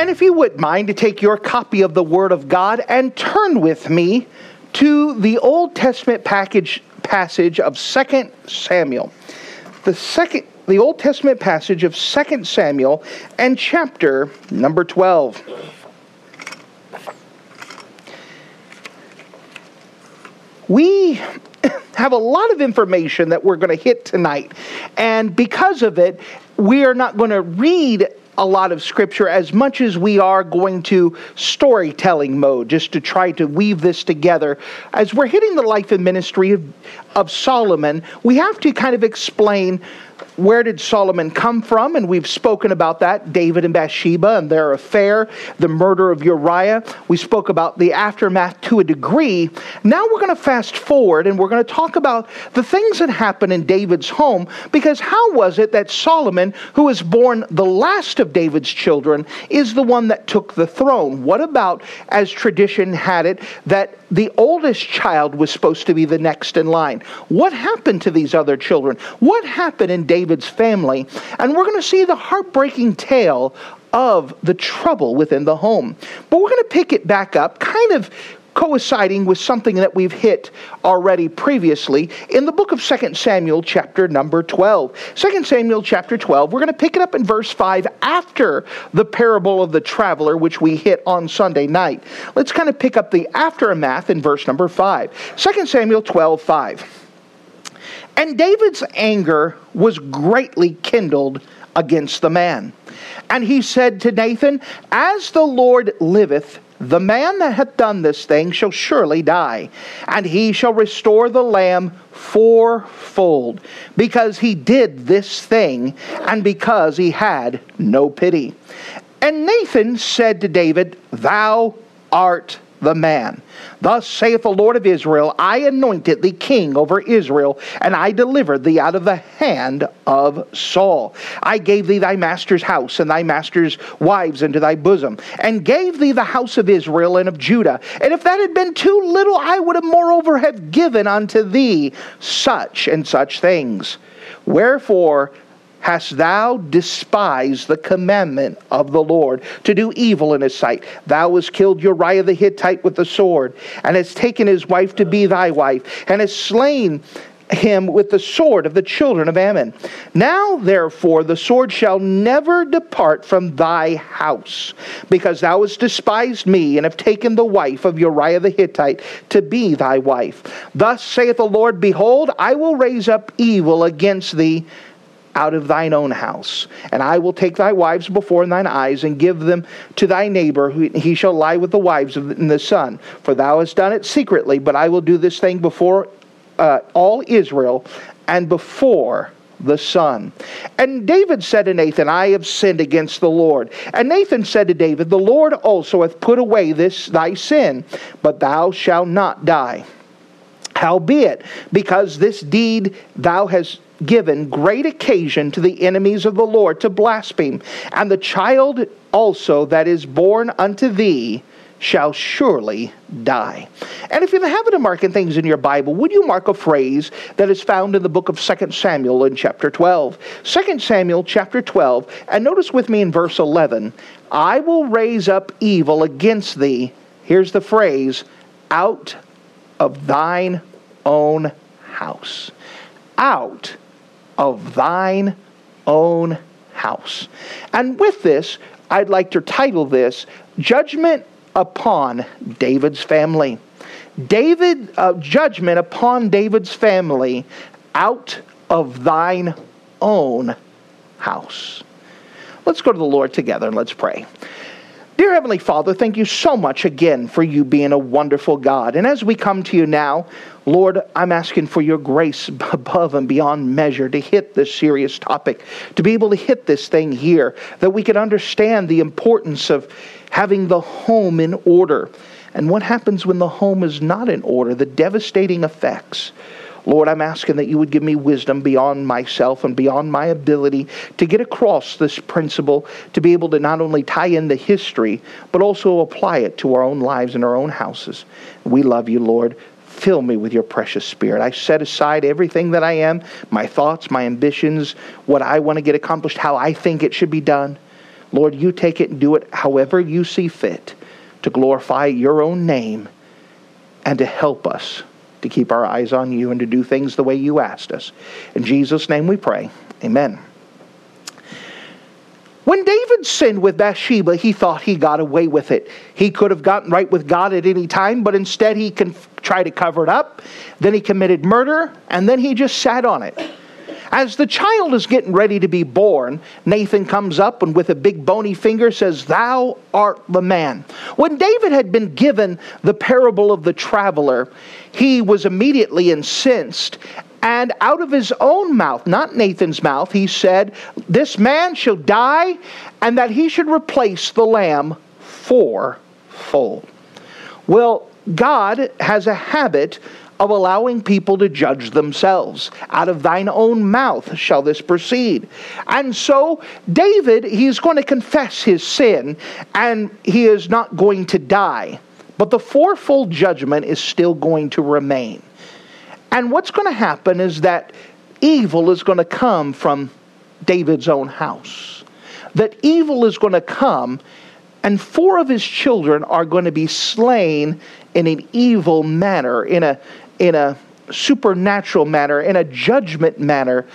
And if you would mind to take your copy of the Word of God and turn with me to the Old Testament package, passage of 2 Samuel. The second the Old Testament passage of 2 Samuel and chapter number 12. We have a lot of information that we're going to hit tonight. And because of it, we are not going to read a lot of scripture as much as we are going to storytelling mode, just to try to weave this together. As we're hitting the life and ministry of, of Solomon, we have to kind of explain where did Solomon come from? And we've spoken about that David and Bathsheba and their affair, the murder of Uriah. We spoke about the aftermath to a degree. Now we're going to fast forward and we're going to talk about the things that happened in David's home because how was it that Solomon, who was born the last of David's children, is the one that took the throne? What about, as tradition had it, that the oldest child was supposed to be the next in line? What happened to these other children? What happened in David's family. And we're going to see the heartbreaking tale of the trouble within the home. But we're going to pick it back up, kind of coinciding with something that we've hit already previously in the book of 2 Samuel, chapter number 12. 2 Samuel, chapter 12, we're going to pick it up in verse 5 after the parable of the traveler, which we hit on Sunday night. Let's kind of pick up the aftermath in verse number 5. 2 Samuel 12, 5. And David's anger was greatly kindled against the man. And he said to Nathan, As the Lord liveth, the man that hath done this thing shall surely die, and he shall restore the lamb fourfold, because he did this thing, and because he had no pity. And Nathan said to David, Thou art the man. Thus saith the Lord of Israel I anointed thee king over Israel, and I delivered thee out of the hand of Saul. I gave thee thy master's house and thy master's wives into thy bosom, and gave thee the house of Israel and of Judah. And if that had been too little, I would have moreover have given unto thee such and such things. Wherefore hast thou despised the commandment of the Lord to do evil in his sight? Thou hast killed Uriah the Hittite with the sword, and hast taken his wife to be thy wife, and hast slain him with the sword of the children of Ammon. Now, therefore, the sword shall never depart from thy house, because thou hast despised me, and have taken the wife of Uriah the Hittite to be thy wife. Thus saith the Lord Behold, I will raise up evil against thee out of thine own house. And I will take thy wives before thine eyes and give them to thy neighbor. He shall lie with the wives of the son. For thou hast done it secretly, but I will do this thing before uh, all Israel and before the sun. And David said to Nathan, I have sinned against the Lord. And Nathan said to David, The Lord also hath put away this thy sin, but thou shalt not die. Howbeit, because this deed thou hast given great occasion to the enemies of the Lord to blaspheme, and the child also that is born unto thee shall surely die. And if you have a habit of marking things in your Bible, would you mark a phrase that is found in the book of 2 Samuel in chapter 12? 2 Samuel chapter 12, and notice with me in verse 11 I will raise up evil against thee. Here's the phrase out of thine own house. Out of thine own house. And with this, I'd like to title this Judgment upon David's Family. David, uh, judgment upon David's family out of thine own house. Let's go to the Lord together and let's pray. Dear Heavenly Father, thank you so much again for you being a wonderful God. And as we come to you now, Lord, I'm asking for your grace above and beyond measure to hit this serious topic, to be able to hit this thing here, that we can understand the importance of having the home in order. And what happens when the home is not in order, the devastating effects. Lord, I'm asking that you would give me wisdom beyond myself and beyond my ability to get across this principle, to be able to not only tie in the history, but also apply it to our own lives and our own houses. We love you, Lord. Fill me with your precious spirit. I set aside everything that I am, my thoughts, my ambitions, what I want to get accomplished, how I think it should be done. Lord, you take it and do it however you see fit to glorify your own name and to help us to keep our eyes on you and to do things the way you asked us. In Jesus' name we pray. Amen. When David sinned with Bathsheba, he thought he got away with it. He could have gotten right with God at any time, but instead he can try to cover it up. Then he committed murder, and then he just sat on it. As the child is getting ready to be born, Nathan comes up and with a big bony finger says, Thou art the man. When David had been given the parable of the traveler, he was immediately incensed. And out of his own mouth, not Nathan's mouth, he said, This man shall die, and that he should replace the lamb fourfold. Well, God has a habit of allowing people to judge themselves. Out of thine own mouth shall this proceed. And so, David, he's going to confess his sin, and he is not going to die. But the fourfold judgment is still going to remain. And what's going to happen is that evil is going to come from David's own house. That evil is going to come, and four of his children are going to be slain in an evil manner, in a, in a supernatural manner, in a judgment manner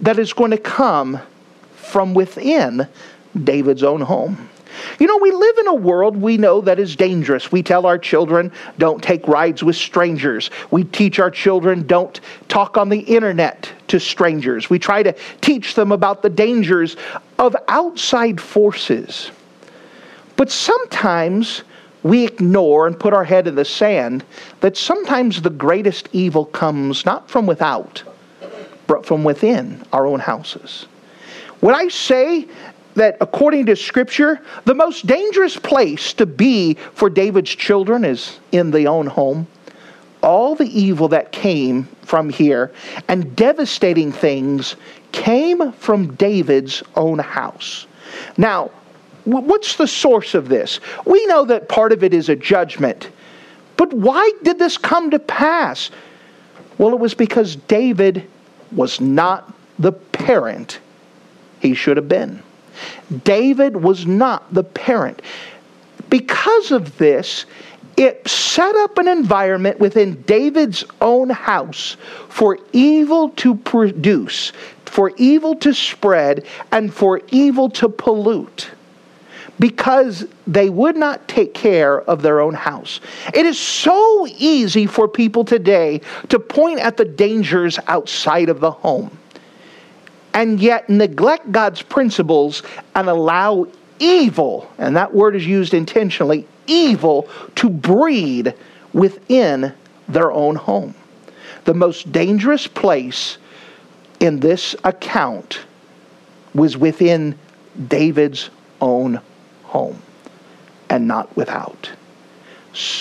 that is going to come from within David's own home. You know, we live in a world we know that is dangerous. We tell our children, don't take rides with strangers. We teach our children, don't talk on the internet to strangers. We try to teach them about the dangers of outside forces. But sometimes we ignore and put our head in the sand that sometimes the greatest evil comes not from without, but from within our own houses. When I say that according to Scripture, the most dangerous place to be for David's children is in the own home, all the evil that came from here and devastating things came from David's own house. Now, What's the source of this? We know that part of it is a judgment. But why did this come to pass? Well, it was because David was not the parent he should have been. David was not the parent. Because of this, it set up an environment within David's own house for evil to produce, for evil to spread, and for evil to pollute because they would not take care of their own house. It is so easy for people today to point at the dangers outside of the home and yet neglect God's principles and allow evil, and that word is used intentionally, evil to breed within their own home. The most dangerous place in this account was within David's own home and not without.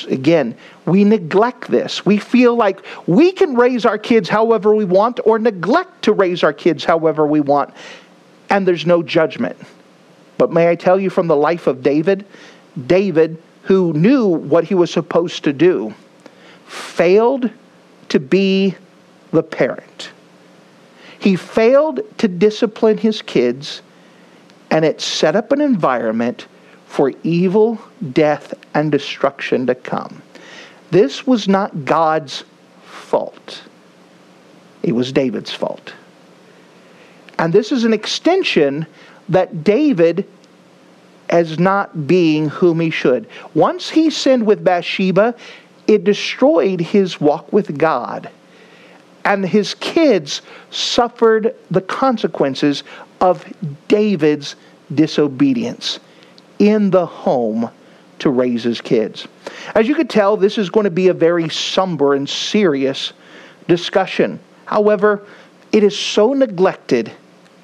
Again, we neglect this. We feel like we can raise our kids however we want or neglect to raise our kids however we want, and there's no judgment. But may I tell you from the life of David, David, who knew what he was supposed to do, failed to be the parent. He failed to discipline his kids, and it set up an environment for evil, death, and destruction to come. This was not God's fault, it was David's fault. And this is an extension that David as not being whom he should. Once he sinned with Bathsheba, it destroyed his walk with God. And his kids suffered the consequences of David's disobedience in the home to raise his kids. As you could tell, this is going to be a very somber and serious discussion. However, it is so neglected,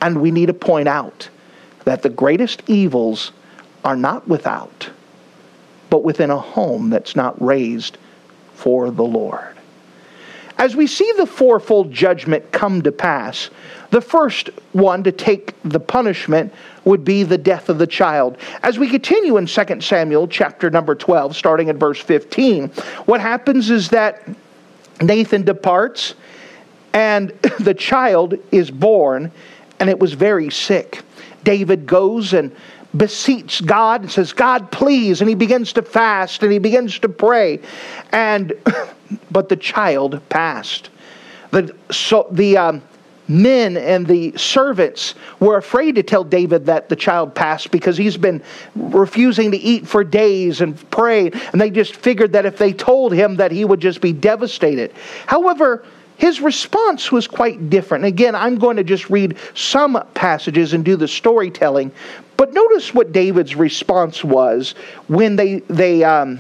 and we need to point out that the greatest evils are not without, but within a home that's not raised for the Lord. As we see the fourfold judgment come to pass, the first one to take the punishment would be the death of the child. As we continue in 2 Samuel chapter number 12, starting at verse 15, what happens is that Nathan departs and the child is born and it was very sick. David goes and beseeches God and says, God, please. And he begins to fast and he begins to pray. And, but the child passed. The, so the um, men and the servants were afraid to tell David that the child passed because he's been refusing to eat for days and pray. And they just figured that if they told him that he would just be devastated. However, his response was quite different. Again, I'm going to just read some passages and do the storytelling, but notice what David's response was when they they um,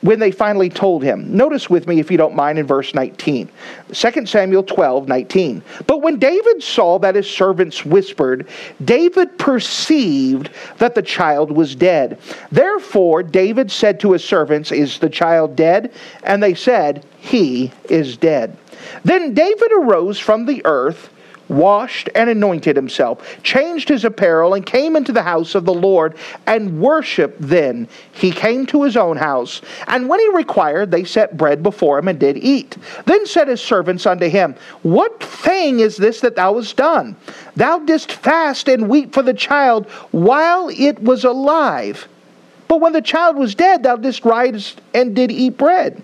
when they finally told him. Notice with me, if you don't mind, in verse 19. 2 Samuel 12, 19. But when David saw that his servants whispered, David perceived that the child was dead. Therefore, David said to his servants, Is the child dead? And they said, He is dead. Then David arose from the earth washed and anointed himself, changed his apparel, and came into the house of the Lord and worshiped. Then he came to his own house, and when he required, they set bread before him and did eat. Then said his servants unto him, What thing is this that thou hast done? Thou didst fast and weep for the child while it was alive. But when the child was dead, thou didst rise and did eat bread.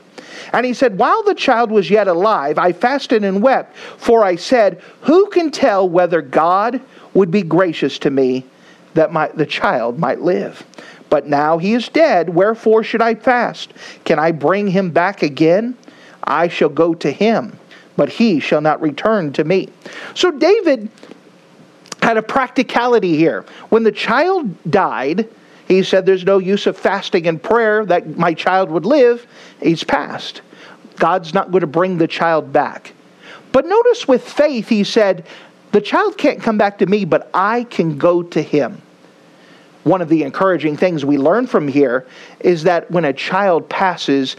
And he said, While the child was yet alive, I fasted and wept, for I said, Who can tell whether God would be gracious to me that my, the child might live? But now he is dead, wherefore should I fast? Can I bring him back again? I shall go to him, but he shall not return to me. So David had a practicality here. When the child died, he said, There's no use of fasting and prayer that my child would live. He's passed. God's not going to bring the child back. But notice with faith, he said, The child can't come back to me, but I can go to him. One of the encouraging things we learn from here is that when a child passes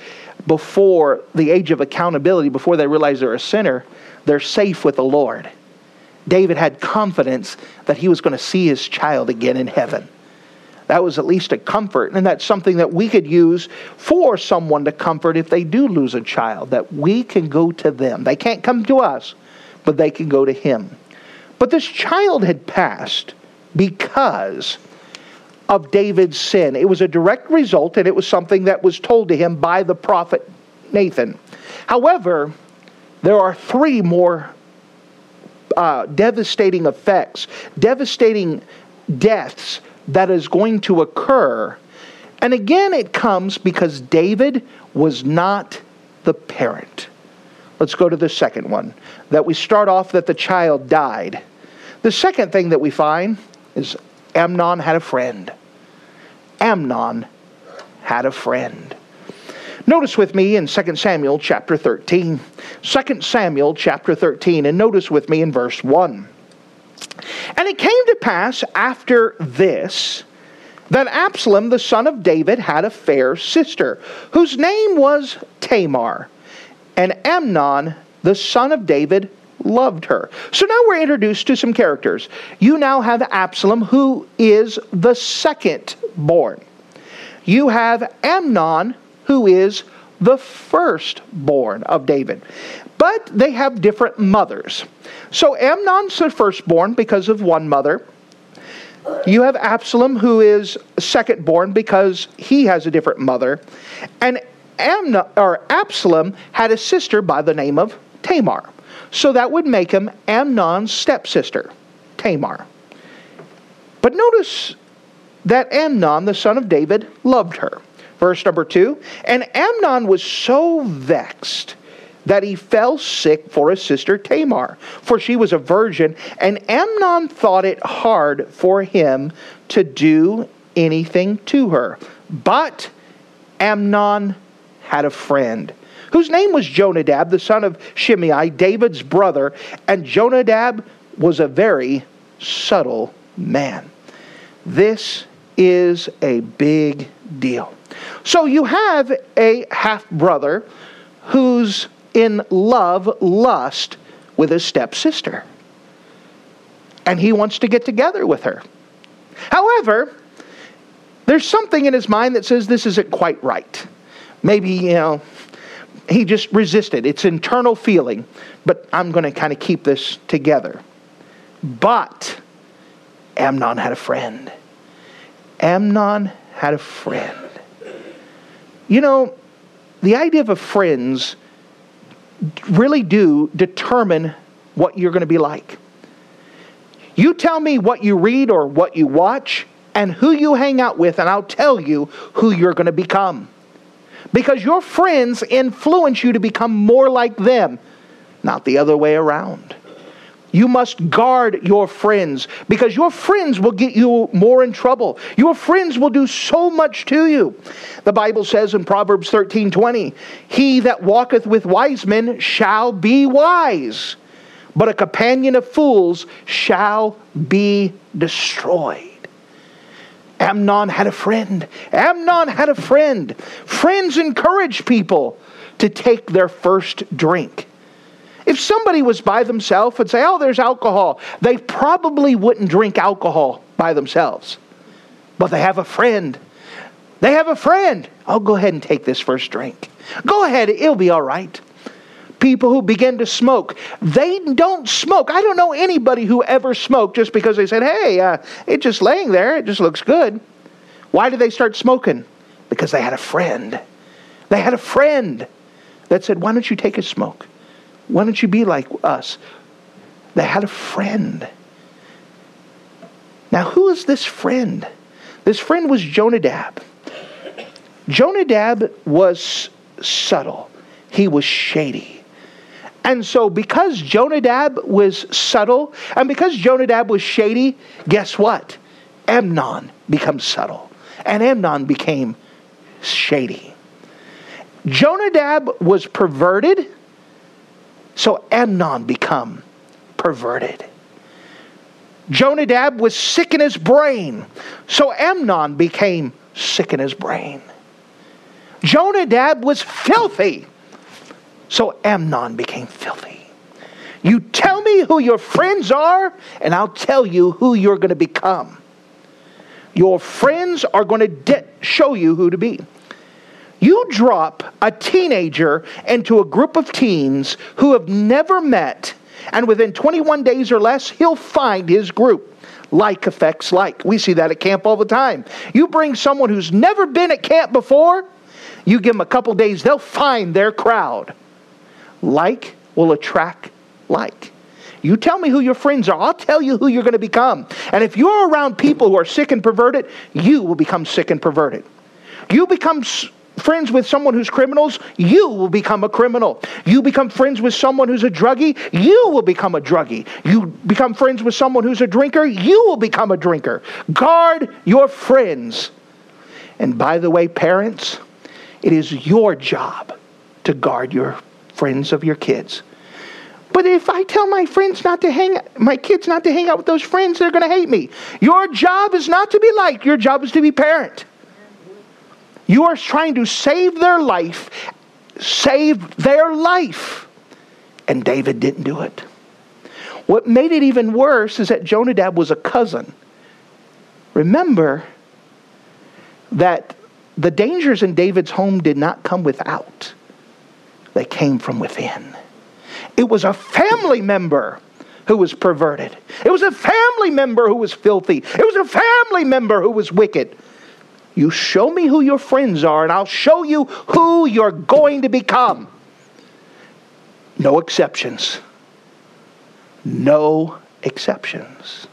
before the age of accountability, before they realize they're a sinner, they're safe with the Lord. David had confidence that he was going to see his child again in heaven. That was at least a comfort, and that's something that we could use for someone to comfort if they do lose a child, that we can go to them. They can't come to us, but they can go to him. But this child had passed because of David's sin. It was a direct result, and it was something that was told to him by the prophet Nathan. However, there are three more uh, devastating effects, devastating deaths that is going to occur. And again, it comes because David was not the parent. Let's go to the second one. That we start off that the child died. The second thing that we find is Amnon had a friend. Amnon had a friend. Notice with me in 2 Samuel chapter 13. 2 Samuel chapter 13, and notice with me in verse 1. And it came to pass after this that Absalom, the son of David, had a fair sister, whose name was Tamar. And Amnon, the son of David, loved her. So now we're introduced to some characters. You now have Absalom, who is the second born. You have Amnon, who is the firstborn of David. But they have different mothers. So Amnon's the firstborn because of one mother. You have Absalom, who is secondborn because he has a different mother. And Amnon, or Absalom had a sister by the name of Tamar. So that would make him Amnon's stepsister, Tamar. But notice that Amnon, the son of David, loved her. Verse number two And Amnon was so vexed that he fell sick for his sister Tamar, for she was a virgin, and Amnon thought it hard for him to do anything to her. But Amnon had a friend whose name was Jonadab, the son of Shimeah, David's brother, and Jonadab was a very subtle man. This is a big deal. So you have a half brother who's in love, lust with his stepsister. And he wants to get together with her. However, there's something in his mind that says this isn't quite right. Maybe, you know, he just resisted. It's internal feeling, but I'm going to kind of keep this together. But Amnon had a friend. Amnon had a friend. You know, the idea of a friends really do determine what you're going to be like. You tell me what you read or what you watch and who you hang out with, and I'll tell you who you're going to become. Because your friends influence you to become more like them, not the other way around. You must guard your friends because your friends will get you more in trouble. Your friends will do so much to you. The Bible says in Proverbs 13 20, He that walketh with wise men shall be wise, but a companion of fools shall be destroyed. Amnon had a friend. Amnon had a friend. Friends encourage people to take their first drink. If somebody was by themselves and say, oh, there's alcohol, they probably wouldn't drink alcohol by themselves. But they have a friend. They have a friend. I'll go ahead and take this first drink. Go ahead, it'll be all right. People who begin to smoke, they don't smoke. I don't know anybody who ever smoked just because they said, hey, uh, it's just laying there, it just looks good. Why did they start smoking? Because they had a friend. They had a friend that said, why don't you take a smoke? Why don't you be like us? They had a friend. Now, who is this friend? This friend was Jonadab. Jonadab was subtle, he was shady. And so, because Jonadab was subtle and because Jonadab was shady, guess what? Amnon becomes subtle, and Amnon became shady. Jonadab was perverted so Amnon become perverted. Jonadab was sick in his brain. So Amnon became sick in his brain. Jonadab was filthy. So Amnon became filthy. You tell me who your friends are, and I'll tell you who you're going to become. Your friends are going to de- show you who to be. You drop a teenager into a group of teens who have never met, and within 21 days or less, he'll find his group. Like affects like. We see that at camp all the time. You bring someone who's never been at camp before, you give them a couple days, they'll find their crowd. Like will attract like. You tell me who your friends are, I'll tell you who you're going to become. And if you're around people who are sick and perverted, you will become sick and perverted. You become friends with someone who's criminals, you will become a criminal. You become friends with someone who's a druggie, you will become a druggie. You become friends with someone who's a drinker, you will become a drinker. Guard your friends. And by the way, parents, it is your job to guard your friends of your kids. But if I tell my friends not to hang, my kids not to hang out with those friends, they're going to hate me. Your job is not to be liked. Your job is to be parent. You are trying to save their life, save their life. And David didn't do it. What made it even worse is that Jonadab was a cousin. Remember that the dangers in David's home did not come without, they came from within. It was a family member who was perverted. It was a family member who was filthy. It was a family member who was wicked. You show me who your friends are, and I'll show you who you're going to become. No exceptions. No exceptions.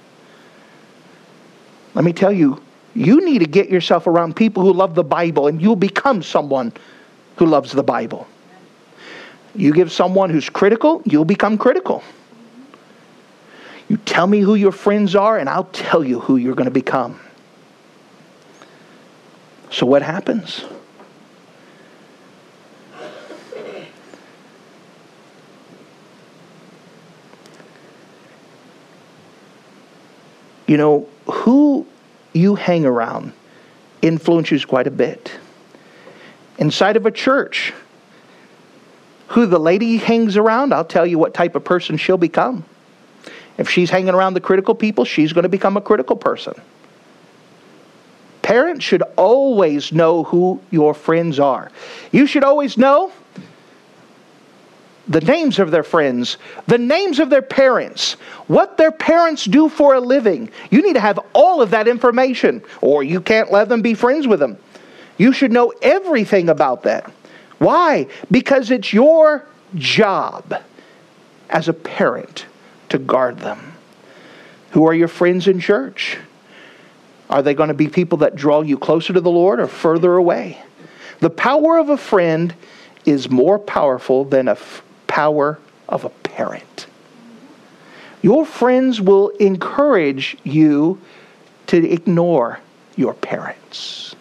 Let me tell you, you need to get yourself around people who love the Bible, and you'll become someone who loves the Bible. You give someone who's critical, you'll become critical. You tell me who your friends are, and I'll tell you who you're going to become. So what happens? You know, who you hang around influences quite a bit. Inside of a church, who the lady hangs around, I'll tell you what type of person she'll become. If she's hanging around the critical people, she's going to become a critical person. Parents should always know who your friends are. You should always know the names of their friends, the names of their parents, what their parents do for a living. You need to have all of that information, or you can't let them be friends with them. You should know everything about that. Why? Because it's your job as a parent to guard them. Who are your friends in church? Are they going to be people that draw you closer to the Lord or further away? The power of a friend is more powerful than a f- power of a parent. Your friends will encourage you to ignore your parents.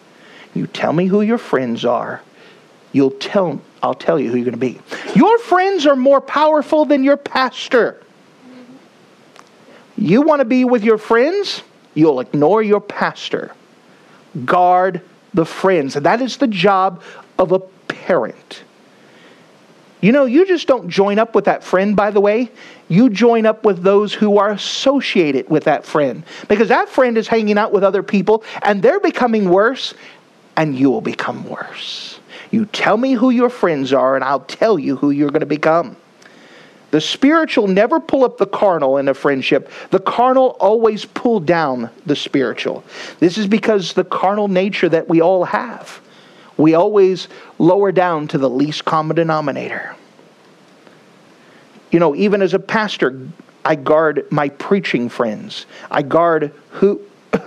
You tell me who your friends are, you'll tell I'll tell you who you're going to be. Your friends are more powerful than your pastor. You want to be with your friends? You'll ignore your pastor. Guard the friends. And that is the job of a parent. You know, you just don't join up with that friend, by the way. You join up with those who are associated with that friend. Because that friend is hanging out with other people and they're becoming worse, and you will become worse. You tell me who your friends are, and I'll tell you who you're going to become. The spiritual never pull up the carnal in a friendship. The carnal always pull down the spiritual. This is because the carnal nature that we all have. We always lower down to the least common denominator. You know, even as a pastor, I guard my preaching friends. I guard who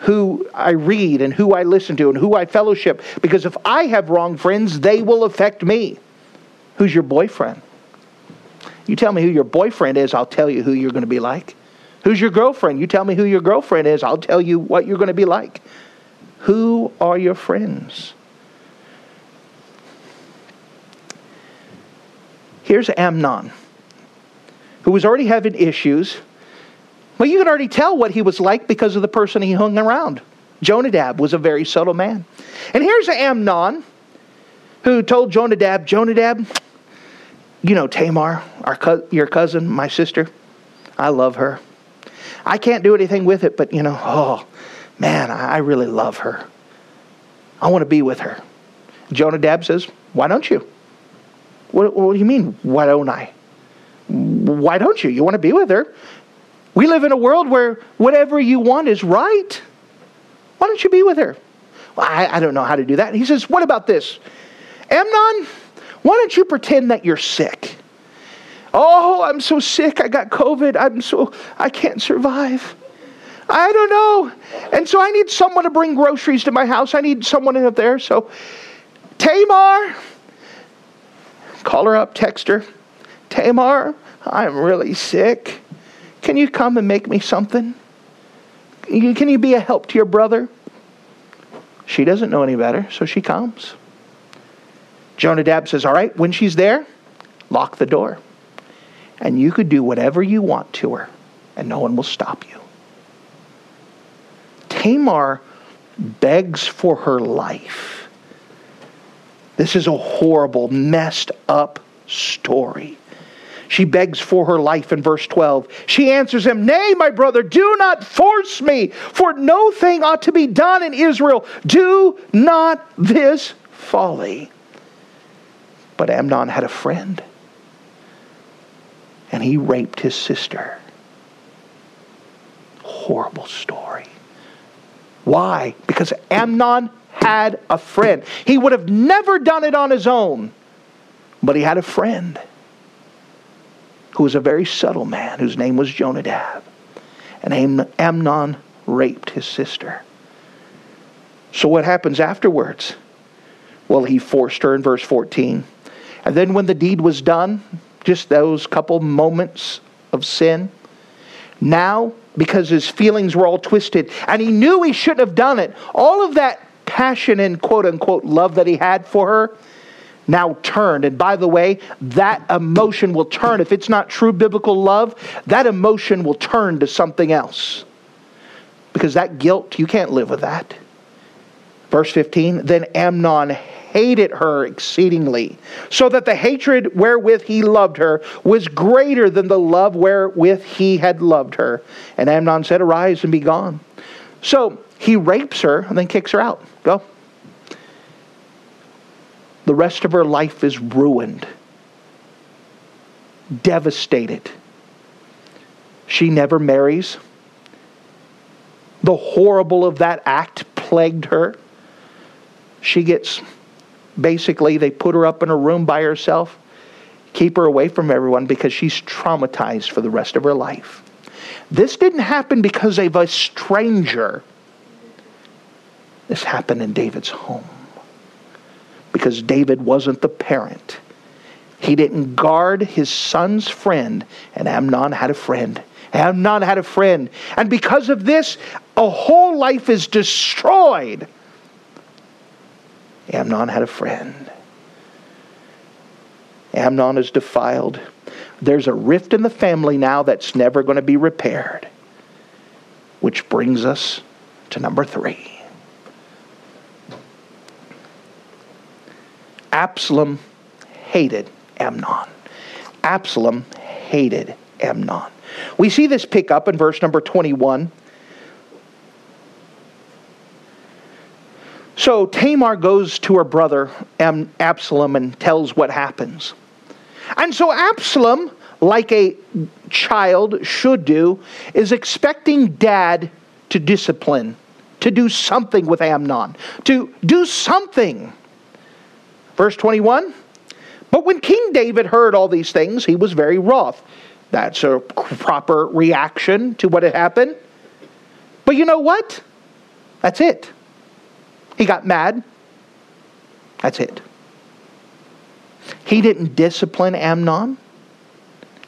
who I read and who I listen to and who I fellowship because if I have wrong friends, they will affect me. Who's your boyfriend? You tell me who your boyfriend is, I'll tell you who you're going to be like. Who's your girlfriend? You tell me who your girlfriend is, I'll tell you what you're going to be like. Who are your friends? Here's Amnon, who was already having issues. Well, you could already tell what he was like because of the person he hung around. Jonadab was a very subtle man. And here's Amnon, who told Jonadab, Jonadab, you know Tamar, our co- your cousin, my sister. I love her. I can't do anything with it, but you know, oh man, I really love her. I want to be with her. Jonadab says, Why don't you? What, what do you mean, why don't I? Why don't you? You want to be with her? We live in a world where whatever you want is right. Why don't you be with her? Well, I, I don't know how to do that. He says, What about this? Amnon, why don't you pretend that you're sick? Oh, I'm so sick. I got COVID. I'm so, I can't survive. I don't know. And so I need someone to bring groceries to my house. I need someone up there. So, Tamar, call her up, text her. Tamar, I'm really sick. Can you come and make me something? Can you be a help to your brother? She doesn't know any better, so she comes. Jonadab says, All right, when she's there, lock the door. And you could do whatever you want to her, and no one will stop you. Tamar begs for her life. This is a horrible, messed up story. She begs for her life in verse 12. She answers him, Nay, my brother, do not force me, for no thing ought to be done in Israel. Do not this folly. But Amnon had a friend, and he raped his sister. Horrible story. Why? Because Amnon had a friend. He would have never done it on his own, but he had a friend who was a very subtle man whose name was Jonadab. And Amnon raped his sister. So what happens afterwards? Well, he forced her in verse 14. And then when the deed was done, just those couple moments of sin, now, because his feelings were all twisted and he knew he shouldn't have done it, all of that passion and quote unquote love that he had for her now turned. And by the way, that emotion will turn. If it's not true biblical love, that emotion will turn to something else. because that guilt, you can't live with that. Verse 15 Then Amnon hated her exceedingly, so that the hatred wherewith he loved her was greater than the love wherewith he had loved her. And Amnon said, Arise and be gone. So he rapes her and then kicks her out. Go. The rest of her life is ruined, devastated. She never marries. The horrible of that act plagued her. She gets basically, they put her up in a room by herself, keep her away from everyone because she's traumatized for the rest of her life. This didn't happen because of a stranger. This happened in David's home because David wasn't the parent. He didn't guard his son's friend, and Amnon had a friend. Amnon had a friend. And because of this, a whole life is destroyed. Amnon had a friend. Amnon is defiled. There's a rift in the family now that's never going to be repaired. Which brings us to number three. Absalom hated Amnon. Absalom hated Amnon. We see this pick up in verse number 21. So Tamar goes to her brother Absalom and tells what happens. And so Absalom, like a child should do, is expecting dad to discipline, to do something with Amnon, to do something. Verse 21 But when King David heard all these things, he was very wroth. That's a proper reaction to what had happened. But you know what? That's it. He got mad. That's it. He didn't discipline Amnon.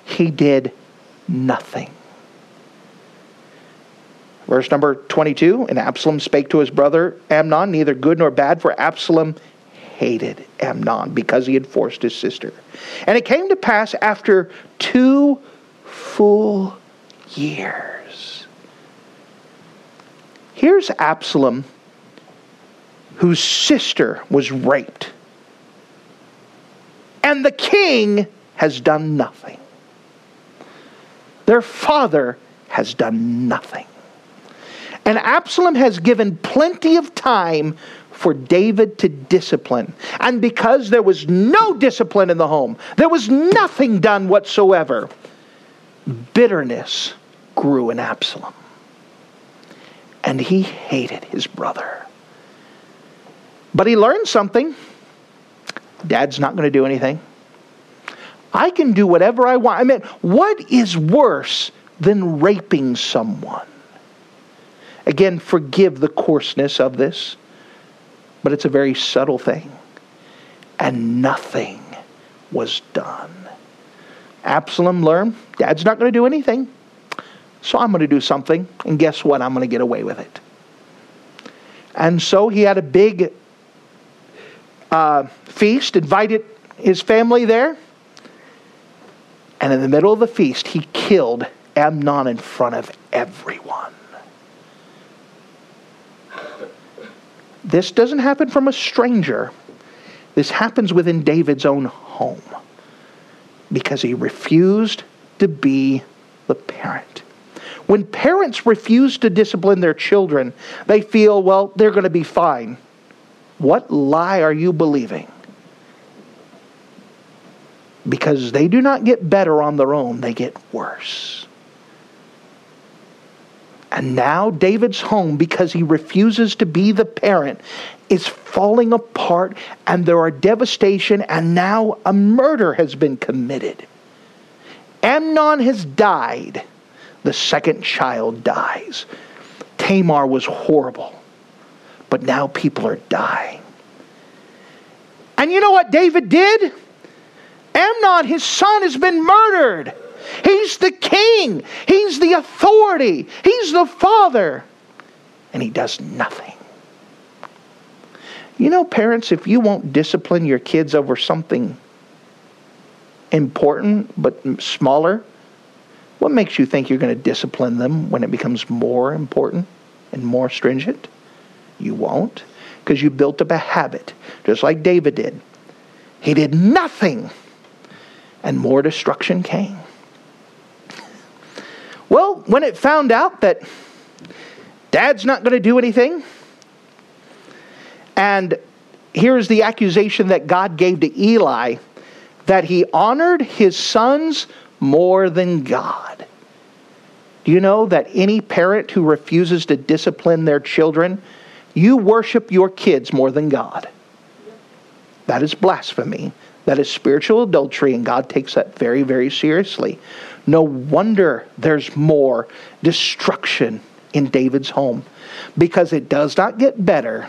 He did nothing. Verse number 22 And Absalom spake to his brother Amnon, neither good nor bad, for Absalom hated Amnon because he had forced his sister. And it came to pass after two full years. Here's Absalom whose sister was raped. And the king has done nothing. Their father has done nothing. And Absalom has given plenty of time for David to discipline. And because there was no discipline in the home, there was nothing done whatsoever, bitterness grew in Absalom. And he hated his brother. But he learned something. Dad's not going to do anything. I can do whatever I want. I mean, what is worse than raping someone? Again, forgive the coarseness of this, but it's a very subtle thing. And nothing was done. Absalom learned, Dad's not going to do anything, so I'm going to do something, and guess what? I'm going to get away with it. And so he had a big uh, feast, invited his family there. And in the middle of the feast, he killed Amnon in front of everyone. This doesn't happen from a stranger. This happens within David's own home because he refused to be the parent. When parents refuse to discipline their children, they feel, well, they're going to be fine. What lie are you believing? Because they do not get better on their own, they get worse. And now David's home, because he refuses to be the parent, is falling apart, and there are devastation, and now a murder has been committed. Amnon has died. The second child dies. Tamar was horrible but now people are dying. And you know what David did? Amnon, his son, has been murdered. He's the king, he's the authority, he's the father, and he does nothing. You know, parents, if you won't discipline your kids over something important but smaller, what makes you think you're going to discipline them when it becomes more important? and more stringent? You won't, because you built up a habit, just like David did. He did nothing, and more destruction came. Well, when it found out that dad's not going to do anything, and here's the accusation that God gave to Eli that he honored his sons more than God. Do you know that any parent who refuses to discipline their children, you worship your kids more than God? That is blasphemy. That is spiritual adultery, and God takes that very, very seriously. No wonder there's more destruction in David's home because it does not get better,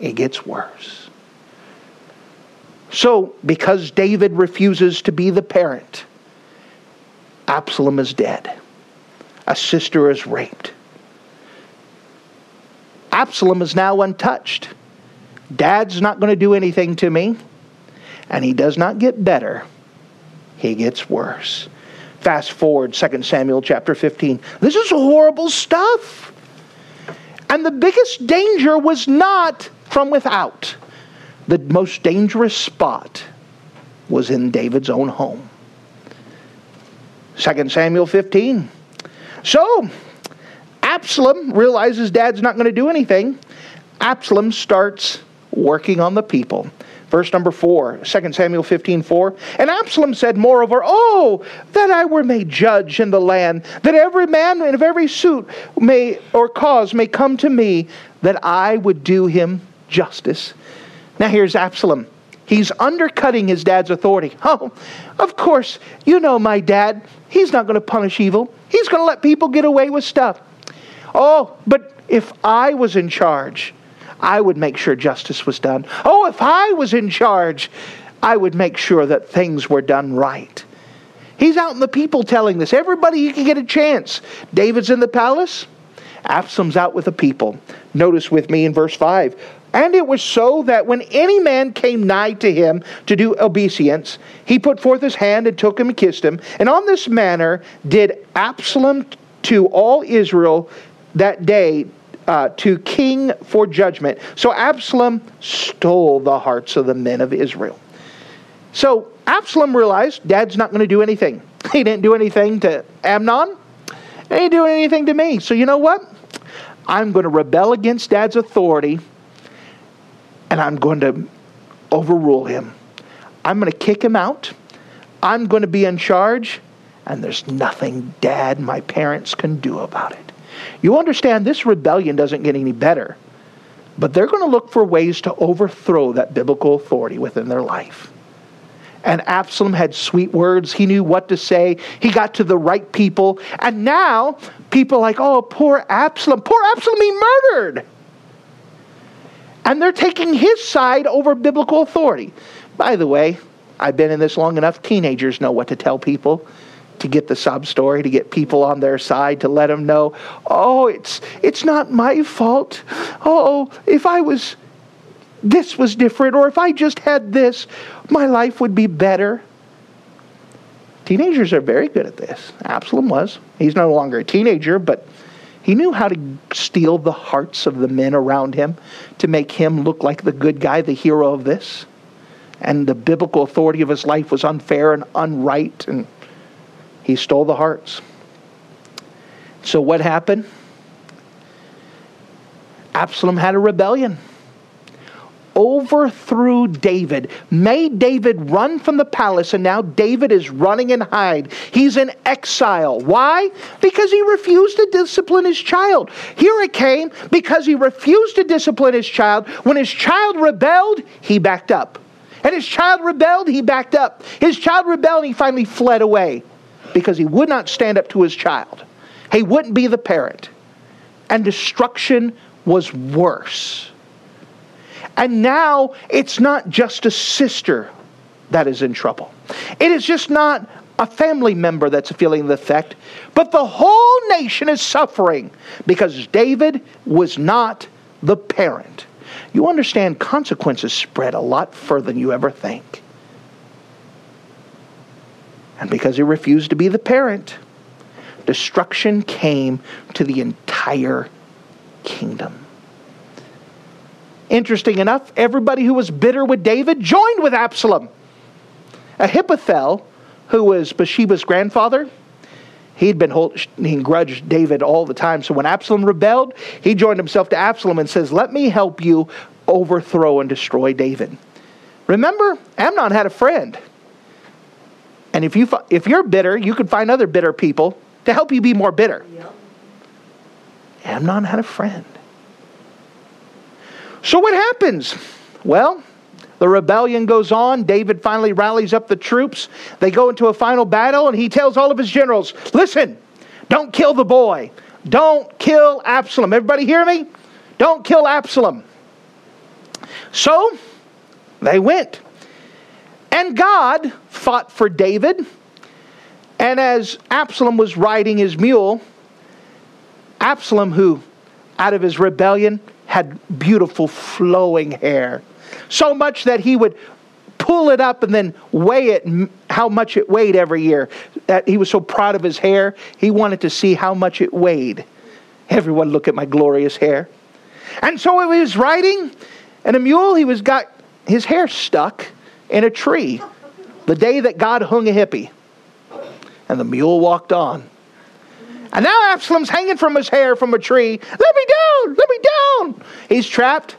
it gets worse. So, because David refuses to be the parent, Absalom is dead. A sister is raped. Absalom is now untouched. Dad's not going to do anything to me. And he does not get better, he gets worse. Fast forward 2 Samuel chapter 15. This is horrible stuff. And the biggest danger was not from without. The most dangerous spot was in David's own home. 2 Samuel 15. So, Absalom realizes dad's not going to do anything. Absalom starts working on the people. Verse number 4, 2 Samuel 15, 4. And Absalom said, Moreover, Oh, that I were made judge in the land, that every man of every suit may or cause may come to me, that I would do him justice. Now here's Absalom. He's undercutting his dad's authority. Oh, of course, you know my dad. He's not going to punish evil. He's going to let people get away with stuff. Oh, but if I was in charge, I would make sure justice was done. Oh, if I was in charge, I would make sure that things were done right. He's out in the people telling this. Everybody, you can get a chance. David's in the palace. Absalom's out with the people. Notice with me in verse 5. And it was so that when any man came nigh to him to do obeisance, he put forth his hand and took him and kissed him. And on this manner did Absalom to all Israel that day uh, to king for judgment. So Absalom stole the hearts of the men of Israel. So Absalom realized dad's not going to do anything. He didn't do anything to Amnon. He didn't do anything to me. So you know what? I'm going to rebel against dad's authority and I'm going to overrule him. I'm going to kick him out. I'm going to be in charge, and there's nothing dad, my parents, can do about it. You understand this rebellion doesn't get any better, but they're going to look for ways to overthrow that biblical authority within their life. And Absalom had sweet words. He knew what to say. He got to the right people. And now people like, oh, poor Absalom. Poor Absalom, he murdered. And they're taking his side over biblical authority. By the way, I've been in this long enough. Teenagers know what to tell people to get the sob story, to get people on their side, to let them know, oh, it's it's not my fault. Oh, if I was this was different, or if I just had this, my life would be better. Teenagers are very good at this. Absalom was. He's no longer a teenager, but he knew how to steal the hearts of the men around him to make him look like the good guy, the hero of this. And the biblical authority of his life was unfair and unright, and he stole the hearts. So, what happened? Absalom had a rebellion. Overthrew David, made David run from the palace, and now David is running and hide. He's in exile. Why? Because he refused to discipline his child. Here it came because he refused to discipline his child. When his child rebelled, he backed up. And his child rebelled, he backed up. His child rebelled, he finally fled away because he would not stand up to his child. He wouldn't be the parent. And destruction was worse. And now it's not just a sister that is in trouble. It is just not a family member that's feeling the effect, but the whole nation is suffering because David was not the parent. You understand consequences spread a lot further than you ever think. And because he refused to be the parent, destruction came to the entire kingdom. Interesting enough, everybody who was bitter with David joined with Absalom. Ahithophel, who was Bathsheba's grandfather, he'd been he grudged David all the time. So when Absalom rebelled, he joined himself to Absalom and says, "Let me help you overthrow and destroy David." Remember, Amnon had a friend. And if you if you're bitter, you could find other bitter people to help you be more bitter. Yep. Amnon had a friend. So what happens? Well, the rebellion goes on. David finally rallies up the troops. They go into a final battle, and he tells all of his generals, Listen, don't kill the boy. Don't kill Absalom. Everybody hear me? Don't kill Absalom. So they went. And God fought for David. And as Absalom was riding his mule, Absalom, who out of his rebellion had beautiful flowing hair. So much that he would pull it up and then weigh it, how much it weighed every year. He was so proud of his hair, he wanted to see how much it weighed. Everyone look at my glorious hair. And so he was riding, and a mule, he was got his hair stuck in a tree the day that God hung a hippie. And the mule walked on. And now Absalom's hanging from his hair from a tree. Let me down! Let me down! He's trapped.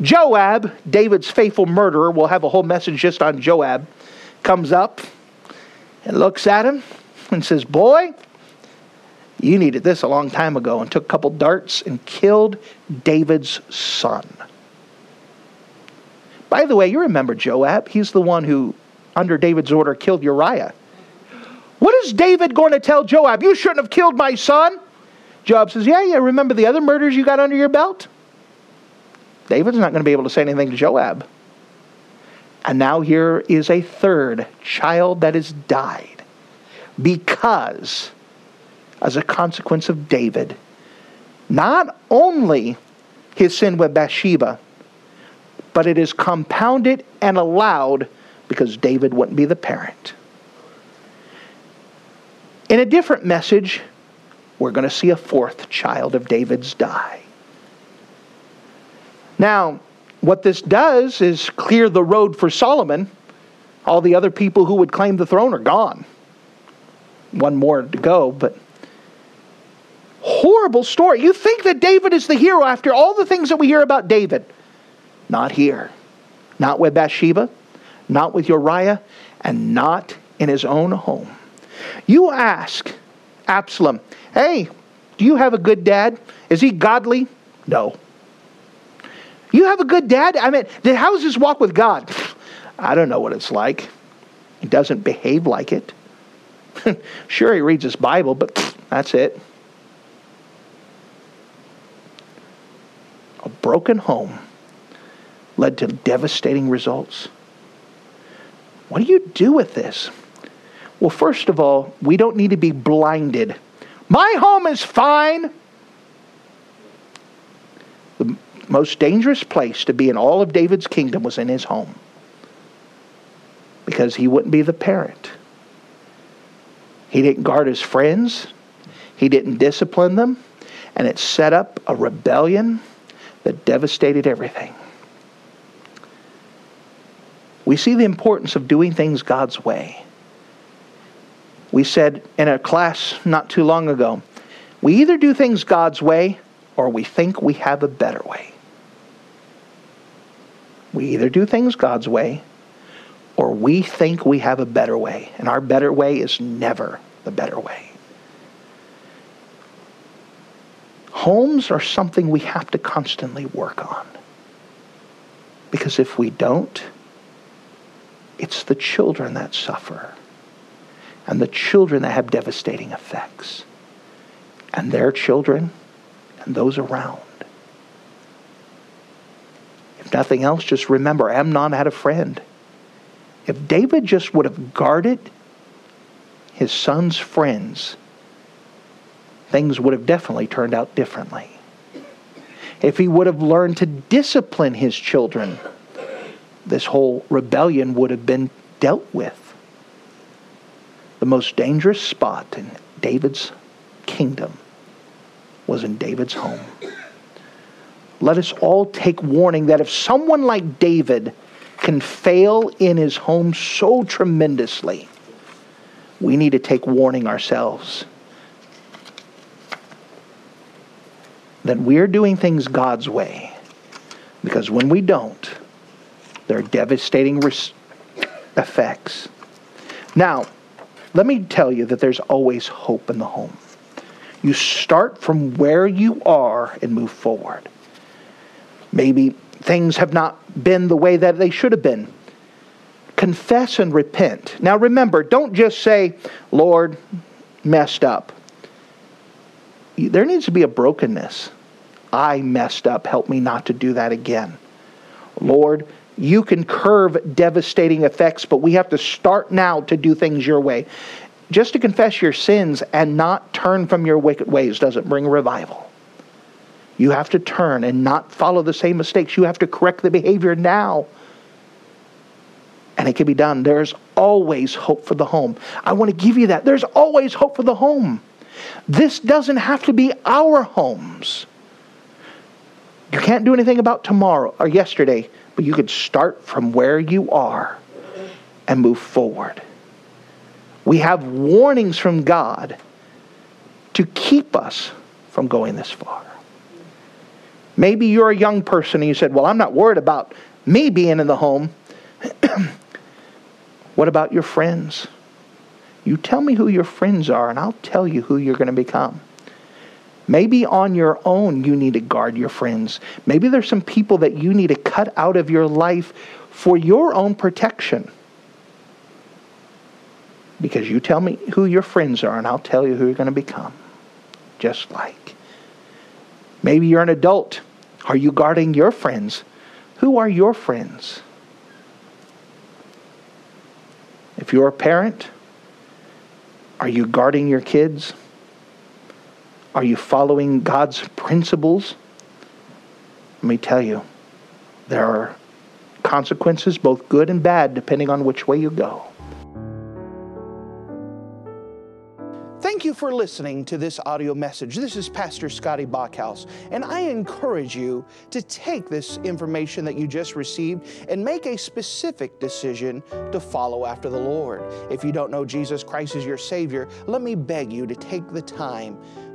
Joab, David's faithful murderer, we'll have a whole message just on Joab, comes up and looks at him and says, Boy, you needed this a long time ago, and took a couple darts and killed David's son. By the way, you remember Joab. He's the one who, under David's order, killed Uriah. What is David going to tell Joab? You shouldn't have killed my son. Joab says, Yeah, yeah, remember the other murders you got under your belt? David's not going to be able to say anything to Joab. And now here is a third child that has died because, as a consequence of David, not only his sin with Bathsheba, but it is compounded and allowed because David wouldn't be the parent. In a different message, we're going to see a fourth child of David's die. Now, what this does is clear the road for Solomon. All the other people who would claim the throne are gone. One more to go, but horrible story. You think that David is the hero after all the things that we hear about David. Not here. Not with Bathsheba, not with Uriah, and not in his own home. You ask Absalom, hey, do you have a good dad? Is he godly? No. You have a good dad? I mean, how does his walk with God? I don't know what it's like. He doesn't behave like it. sure, he reads his Bible, but that's it. A broken home led to devastating results. What do you do with this? Well, first of all, we don't need to be blinded. My home is fine. The most dangerous place to be in all of David's kingdom was in his home because he wouldn't be the parent. He didn't guard his friends, he didn't discipline them, and it set up a rebellion that devastated everything. We see the importance of doing things God's way. We said in a class not too long ago we either do things God's way or we think we have a better way. We either do things God's way or we think we have a better way. And our better way is never the better way. Homes are something we have to constantly work on. Because if we don't, it's the children that suffer and the children that have devastating effects, and their children and those around. If nothing else, just remember Amnon had a friend. If David just would have guarded his son's friends, things would have definitely turned out differently. If he would have learned to discipline his children, this whole rebellion would have been dealt with the most dangerous spot in David's kingdom was in David's home. let us all take warning that if someone like David can fail in his home so tremendously, we need to take warning ourselves that we're doing things God's way. Because when we don't, there are devastating res- effects. Now, let me tell you that there's always hope in the home. You start from where you are and move forward. Maybe things have not been the way that they should have been. Confess and repent. Now remember, don't just say, Lord, messed up. There needs to be a brokenness. I messed up. Help me not to do that again. Lord, you can curve devastating effects, but we have to start now to do things your way. Just to confess your sins and not turn from your wicked ways doesn't bring revival. You have to turn and not follow the same mistakes. You have to correct the behavior now. And it can be done. There's always hope for the home. I want to give you that. There's always hope for the home. This doesn't have to be our homes. You can't do anything about tomorrow or yesterday, but you could start from where you are and move forward. We have warnings from God to keep us from going this far. Maybe you're a young person and you said, Well, I'm not worried about me being in the home. what about your friends? You tell me who your friends are, and I'll tell you who you're going to become. Maybe on your own you need to guard your friends. Maybe there's some people that you need to cut out of your life for your own protection. Because you tell me who your friends are, and I'll tell you who you're going to become. Just like. Maybe you're an adult. Are you guarding your friends? Who are your friends? If you're a parent, are you guarding your kids? Are you following God's principles? Let me tell you, there are consequences, both good and bad, depending on which way you go. Thank you for listening to this audio message. This is Pastor Scotty Bachhaus, and I encourage you to take this information that you just received and make a specific decision to follow after the Lord. If you don't know Jesus Christ as your Savior, let me beg you to take the time